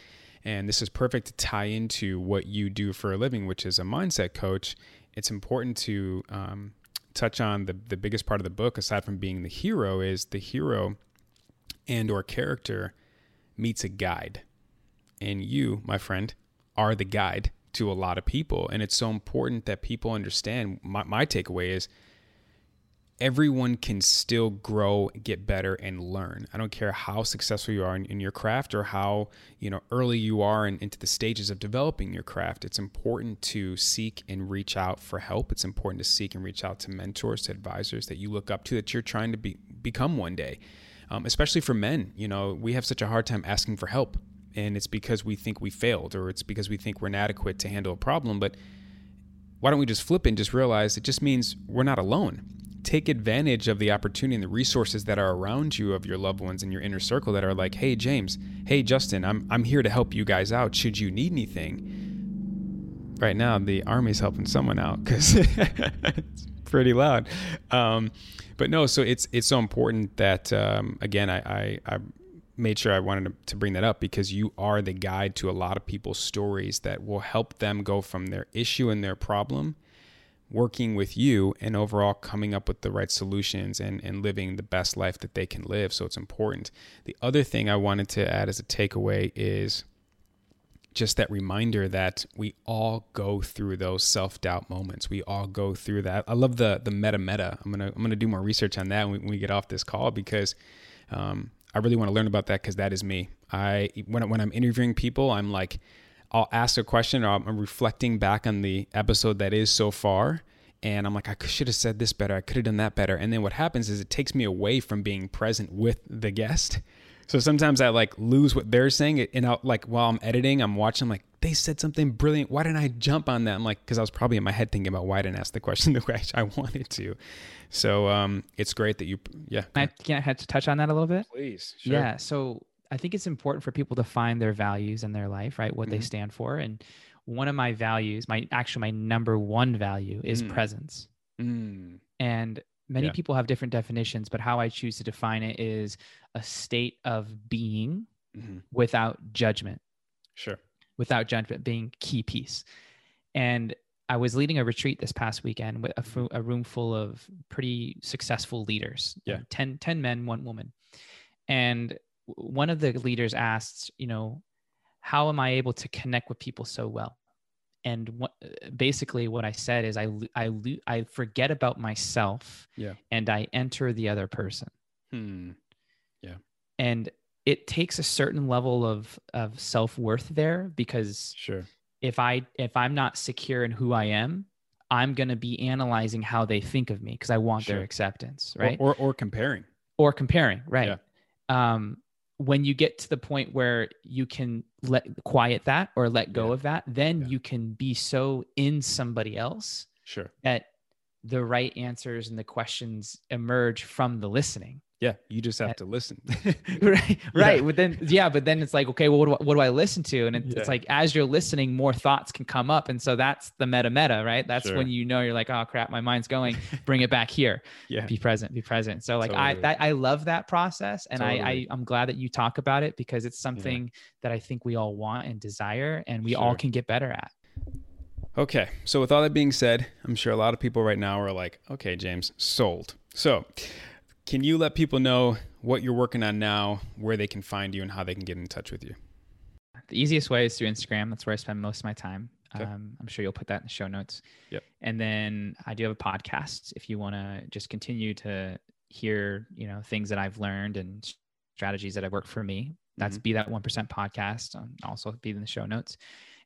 And this is perfect to tie into what you do for a living, which is a mindset coach. It's important to um, touch on the the biggest part of the book, aside from being the hero, is the hero and or character meets a guide, and you, my friend, are the guide to a lot of people, and it's so important that people understand. My, my takeaway is everyone can still grow, get better, and learn. I don't care how successful you are in, in, your craft or how you know early you are in, into the stages of developing your craft. It's important to seek and reach out for help. It's important to seek and reach out to mentors, to advisors that you look up to, that you're trying to be become one day. Um, especially for men, you know, we have such a hard time asking for help, and it's because we think we failed, or it's because we think we're inadequate to handle a problem. But why don't we just flip and just realize it just means we're not alone take advantage of the opportunity and the resources that are around you of your loved ones in your inner circle that are like, hey, James, hey, Justin, I'm, I'm here to help you guys out. Should you need anything? Right now, the army's helping someone out because it's pretty loud. Um, but no, so it's it's so important that um, again, I, I, I made sure I wanted to bring that up because you are the guide to a lot of people's stories that will help them go from their issue and their problem working with you and overall coming up with the right solutions and, and living the best life that they can live. So it's important. The other thing I wanted to add as a takeaway is just that reminder that we all go through those self-doubt moments. We all go through that. I love the the meta meta. I'm gonna I'm gonna do more research on that when we, when we get off this call because um, I really want to learn about that because that is me. I when when I'm interviewing people, I'm like I'll ask a question or I'm reflecting back on the episode that is so far. And I'm like, I should have said this better. I could have done that better. And then what happens is it takes me away from being present with the guest. So sometimes I like lose what they're saying. And I'll like while I'm editing, I'm watching, I'm like, they said something brilliant. Why didn't I jump on that? I'm like, because I was probably in my head thinking about why I didn't ask the question the way I wanted to. So um, it's great that you, yeah. Can I, can I have to touch on that a little bit? Please. Sure. Yeah. So I think it's important for people to find their values in their life, right? What mm-hmm. they stand for. And one of my values, my actually my number one value is mm. presence. Mm. And many yeah. people have different definitions, but how I choose to define it is a state of being mm-hmm. without judgment. Sure. Without judgment being key piece. And I was leading a retreat this past weekend with a, a room full of pretty successful leaders. Yeah. 10, 10 men, one woman. And one of the leaders asked, you know, how am I able to connect with people so well? And what, basically, what I said is, I I I forget about myself, yeah, and I enter the other person. Hmm. And it takes a certain level of of self worth there because sure, if I if I'm not secure in who I am, I'm going to be analyzing how they think of me because I want sure. their acceptance, right? Or, or, or comparing. Or comparing, right? Yeah. Um, when you get to the point where you can let quiet that or let go yeah. of that, then yeah. you can be so in somebody else sure that the right answers and the questions emerge from the listening. Yeah, you just have eh, to listen. right, right. Yeah. But then, yeah, but then it's like, okay, well, what do I, what do I listen to? And it's, yeah. it's, like as you're listening, more thoughts can come up, and so that's the meta meta, right? That's sure. when you know you're like, oh crap, my mind's going. Bring it back here. yeah, be present, be present. So like totally. I that, I love that process, and totally. I, I I'm glad that you talk about it because it's something yeah. that I think we all want and desire, and we sure. all can get better at. Okay, so with all that being said, I'm sure a lot of people right now are like, okay, James, sold. So can you let people know what you're working on now, where they can find you, and how they can get in touch with you? The easiest way is through Instagram. That's where I spend most of my time. Okay. Um, I'm sure you'll put that in the show notes. Yep. And then I do have a podcast. If you want to just continue to hear, you know, things that I've learned and strategies that have worked for me, that's mm-hmm. be that one percent podcast. Um, also be in the show notes.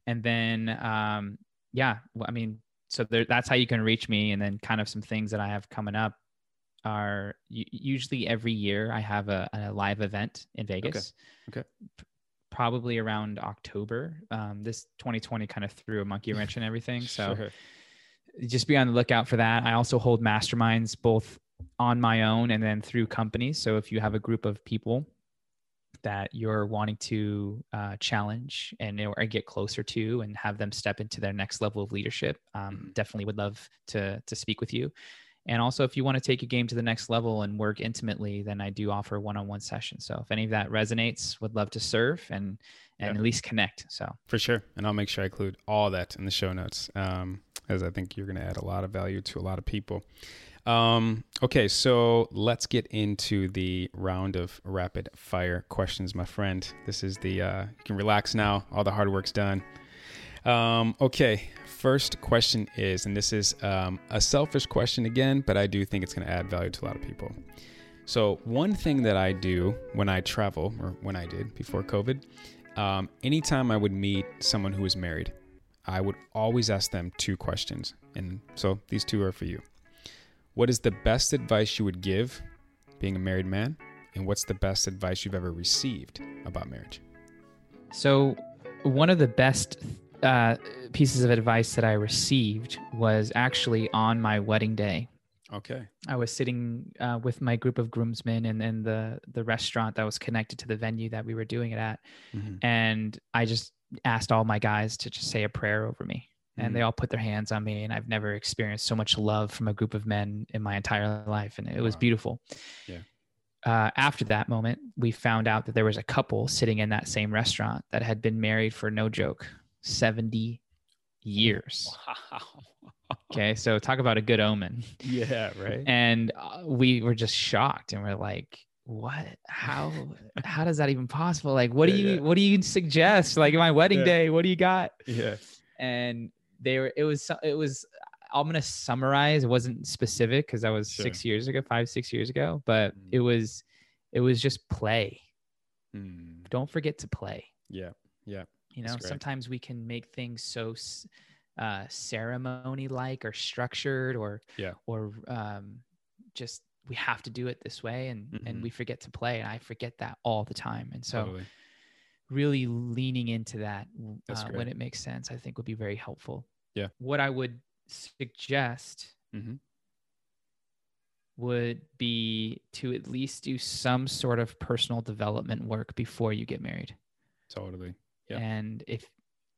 And then, um, yeah, well, I mean, so there, that's how you can reach me. And then kind of some things that I have coming up are usually every year I have a, a live event in Vegas. Okay. okay. Probably around October. Um, this 2020 kind of threw a monkey wrench and everything. So sure. just be on the lookout for that. I also hold masterminds both on my own and then through companies. So if you have a group of people that you're wanting to uh, challenge and or get closer to and have them step into their next level of leadership, um, mm-hmm. definitely would love to to speak with you. And also, if you want to take a game to the next level and work intimately, then I do offer one-on-one sessions. So if any of that resonates, would love to serve and and at least connect. So for sure, and I'll make sure I include all that in the show notes, um, as I think you're going to add a lot of value to a lot of people. Um, okay, so let's get into the round of rapid fire questions, my friend. This is the uh, you can relax now. All the hard work's done. Um, okay, first question is, and this is um, a selfish question again, but I do think it's going to add value to a lot of people. So, one thing that I do when I travel, or when I did before COVID, um, anytime I would meet someone who was married, I would always ask them two questions. And so these two are for you. What is the best advice you would give being a married man? And what's the best advice you've ever received about marriage? So, one of the best uh, pieces of advice that I received was actually on my wedding day. Okay. I was sitting uh, with my group of groomsmen and then the the restaurant that was connected to the venue that we were doing it at, Mhm. and I just asked all my guys to just say a prayer over me, and they all put their hands on me, and I've never experienced so much love from a group of men in my entire life, and it was Wow. beautiful. Yeah. Uh, after that moment, we found out that there was a couple sitting in that same restaurant that had been married for no joke, seventy years. Wow. Okay, so talk about a good omen yeah. Right. and uh, we were just shocked and we're like what how how does that even possible like what do you yeah. what do you suggest like my wedding Yeah. day what do you got yeah. and they were it was it was i'm gonna summarize it wasn't specific because that was Sure. six years ago five six years ago but Mm. it was it was just play Mm. don't forget to play Yeah. Yeah. You know sometimes we can make things so uh, ceremony like or structured or Yeah. or um, just we have to do it this way and Mhm. and we forget to play and i forget that all the time and so Totally. really leaning into that uh, when it makes sense i think would be very helpful Yeah. what i would suggest mm-hmm. would be to at least do some sort of personal development work before you get married Totally. Yeah. and if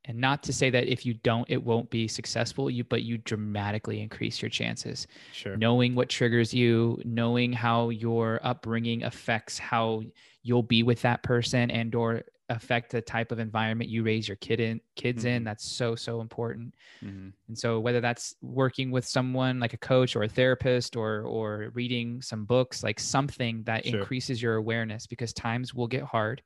and not to say that if you don't it won't be successful you but you dramatically increase your chances Sure. knowing what triggers you knowing how your upbringing affects how you'll be with that person and or affect the type of environment you raise your kid in kids in Mhm. that's so so important hmm and so whether that's working with someone like a coach or a therapist or or reading some books like something that Sure. increases your awareness because times will get hard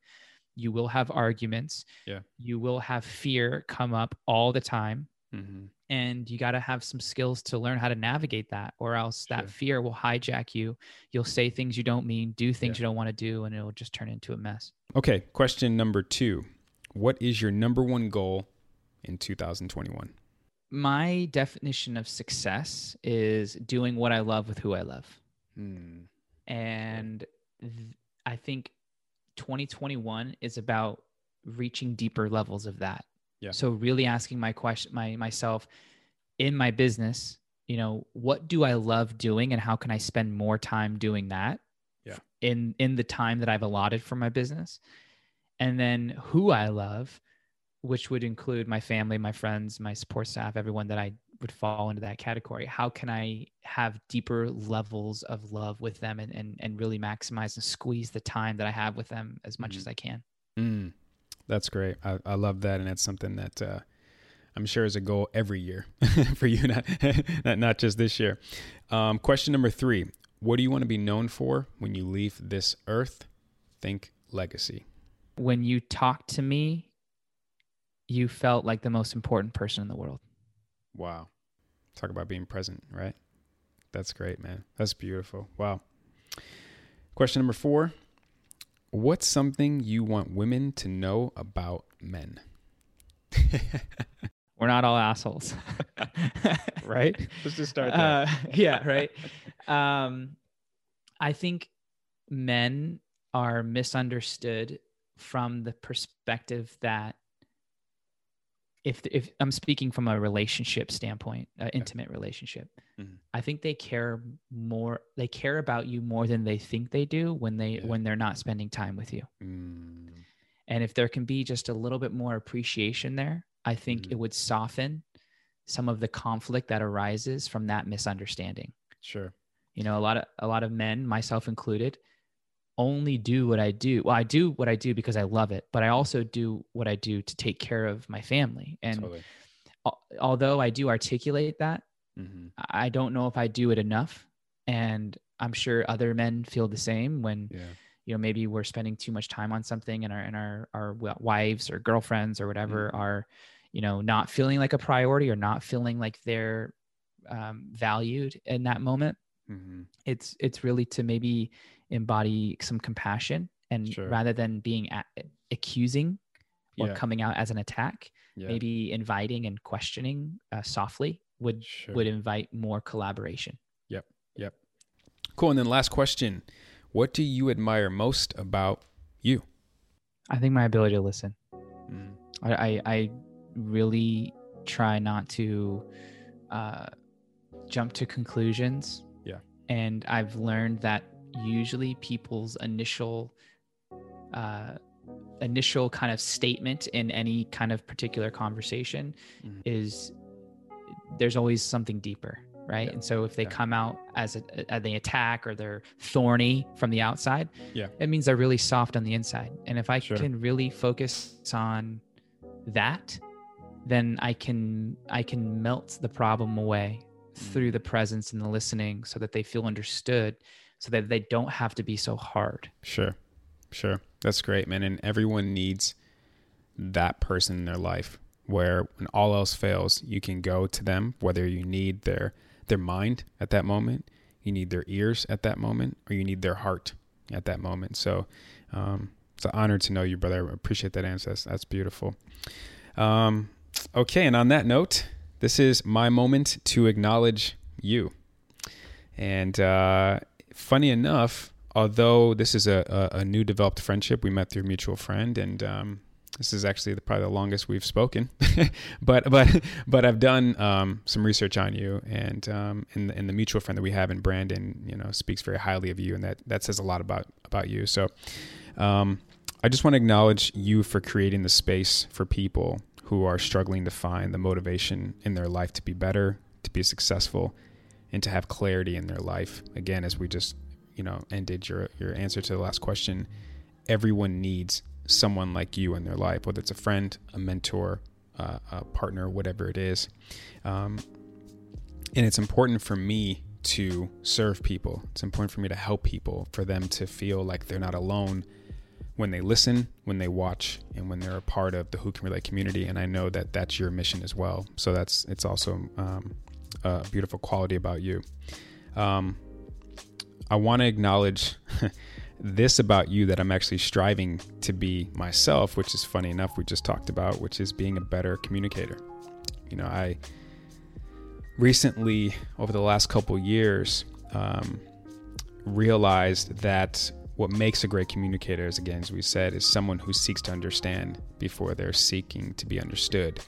you will have arguments Yeah. you will have fear come up all the time hmm and you got to have some skills to learn how to navigate that or else that Sure. fear will hijack you you'll say things you don't mean do things Yeah. you don't want to do and it'll just turn into a mess Okay. Question number two. What is your number one goal in 2021? my definition of success is doing what i love with who i love Mm. and th- i think 2021 is about reaching deeper levels of that Yeah. so really asking my question my myself in my business you know what do i love doing and how can i spend more time doing that Yeah. in in the time that i've allotted for my business and then who i love which would include my family my friends my support staff everyone that i would fall into that category how can i have deeper levels of love with them and and, and really maximize and squeeze the time that i have with them as much Mhm. as i can Mm. That's great. I, I love that, and it's something that uh, I'm sure is a goal every year for you, not not, not just this year. Um, question number three: What do you want to be known for when you leave this earth? Think legacy. when you talked to me you felt like the most important person in the world Wow. Talk about being present, right? That's great, man. That's beautiful. Wow. Question number four What's something you want women to know about men? we're not all assholes right? Let's just start uh, yeah right um i think men are misunderstood from the perspective that if if i'm speaking from a relationship standpoint an intimate relationship Mhm. i think they care more they care about you more than they think they do when they Yeah. when they're not spending time with you Mm, and if there can be just a little bit more appreciation there, I think Mhm. it would soften some of the conflict that arises from that misunderstanding. sure. You know, a lot of a lot of men, myself included, only do what I do. Well, I do what I do because I love it, but I also do what I do to take care of my family. And totally. al- although I do articulate that, hmm I don't know if I do it enough. And I'm sure other men feel the same when Yeah. you know maybe we're spending too much time on something and our and our our wives or girlfriends or whatever Mhm. are you know not feeling like a priority or not feeling like they're um, valued in that moment hmm it's it's really to maybe embody some compassion and Sure. rather than being a- accusing or Yeah. coming out as an attack Yeah. maybe inviting and questioning uh, softly would Sure. would invite more collaboration yep Yep. Cool. And then last question. What do you admire most about you? i think my ability to listen Mm, I, I, I really try not to uh, jump to conclusions. Yeah. and I've learned that usually people's initial uh, initial kind of statement in any kind of particular conversation mm-hmm. is there's always something deeper right yeah. and so if they yeah. come out as a, a, they attack or they're thorny from the outside yeah it means they're really soft on the inside and if i sure. can really focus on that then i can i can melt the problem away mm. through the presence and the listening so that they feel understood so that they don't have to be so hard sure sure that's great, man. And everyone needs that person in their life where when all else fails, you can go to them, whether you need their their mind at that moment, you need their ears at that moment, or you need their heart at that moment. So um, it's an honor to know you, brother. I appreciate that answer. That's, that's beautiful. Um, okay, and on that note, this is my moment to acknowledge you. And uh, funny enough, although this is a, a, a, new developed friendship, we met through a mutual friend, and um, this is actually the, probably the longest we've spoken. but but but I've done um, some research on you, and um, and, and the mutual friend that we have in Brandon, you know, speaks very highly of you, and that that says a lot about about you. So. Um, I just want to acknowledge you for creating the space for people who are struggling to find the motivation in their life to be better, to be successful, and to have clarity in their life. Again, as we just you know ended your your answer to the last question, everyone needs someone like you in their life, whether it's a friend, a mentor, uh, a partner, whatever it is. Um, and it's important for me to serve people. It's important for me to help people, for them to feel like they're not alone when they listen, when they watch, and when they're a part of the Who Can Relate community. And I know that that's your mission as well. So that's it's also um, a beautiful quality about you. Um, I want to acknowledge this about you that I'm actually striving to be myself, which is funny enough, we just talked about, which is being a better communicator. You know, I recently, over the last couple years, um, realized that what makes a great communicator is, again, as we said, is someone who seeks to understand before they're seeking to be understood.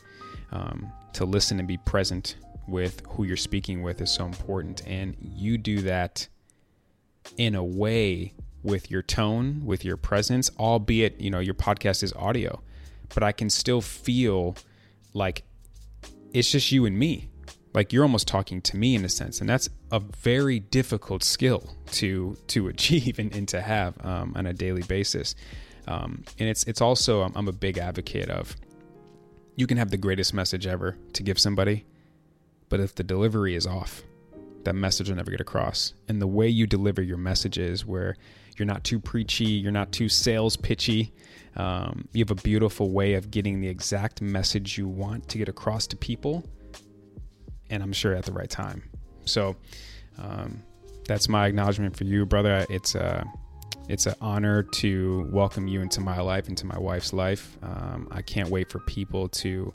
Um, to listen and be present with who you're speaking with is so important. And you do that in a way with your tone, with your presence, albeit, you know, your podcast is audio, but I can still feel like it's just you and me. Like you're almost talking to me in a sense. And that's a very difficult skill to to achieve and, and to have um, on a daily basis. Um, and it's it's also I'm, I'm a big advocate of you can have the greatest message ever to give somebody, but if the delivery is off, that message will never get across. And the way you deliver your messages, where you're not too preachy, you're not too sales pitchy, um, you have a beautiful way of getting the exact message you want to get across to people, and I'm sure at the right time. So um, that's my acknowledgement for you, brother. It's a it's an honor to welcome you into my life, into my wife's life. Um, I can't wait for people to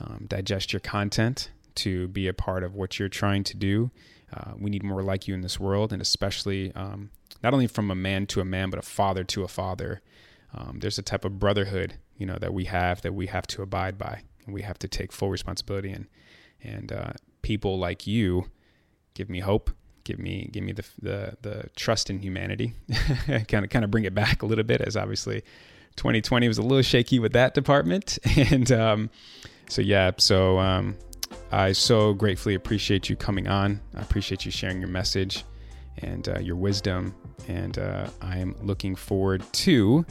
um, digest your content to be a part of what you're trying to do. Uh, we need more like you in this world, and especially um, not only from a man to a man, but a father to a father. Um, there's a type of brotherhood, you know, that we have that we have to abide by, and we have to take full responsibility. And and uh, people like you give me hope, give me give me the the, the trust in humanity, kind of kind of bring it back a little bit, as obviously 2020 was a little shaky with that department, and um, so yeah, so um, I so gratefully appreciate you coming on. I appreciate you sharing your message and uh, your wisdom. And uh, I am looking forward to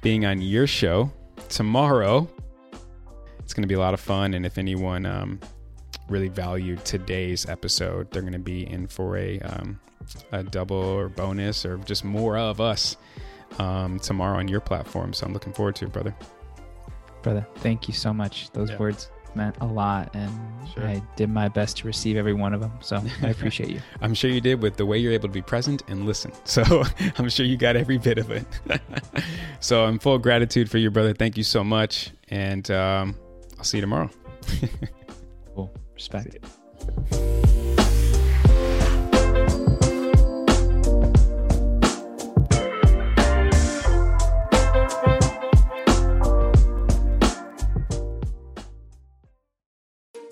being on your show tomorrow. It's going to be a lot of fun. And if anyone um, really valued today's episode, they're going to be in for a, um, a double or bonus or just more of us um, tomorrow on your platform. So I'm looking forward to it, brother. Brother, thank you so much. Those yeah. words meant a lot and sure. I did my best to receive every one of them. So I appreciate you. I'm sure you did with the way you're able to be present and listen. So I'm sure you got every bit of it. so I'm full gratitude for you, brother. Thank you so much. And um, I'll see you tomorrow. cool. Respect.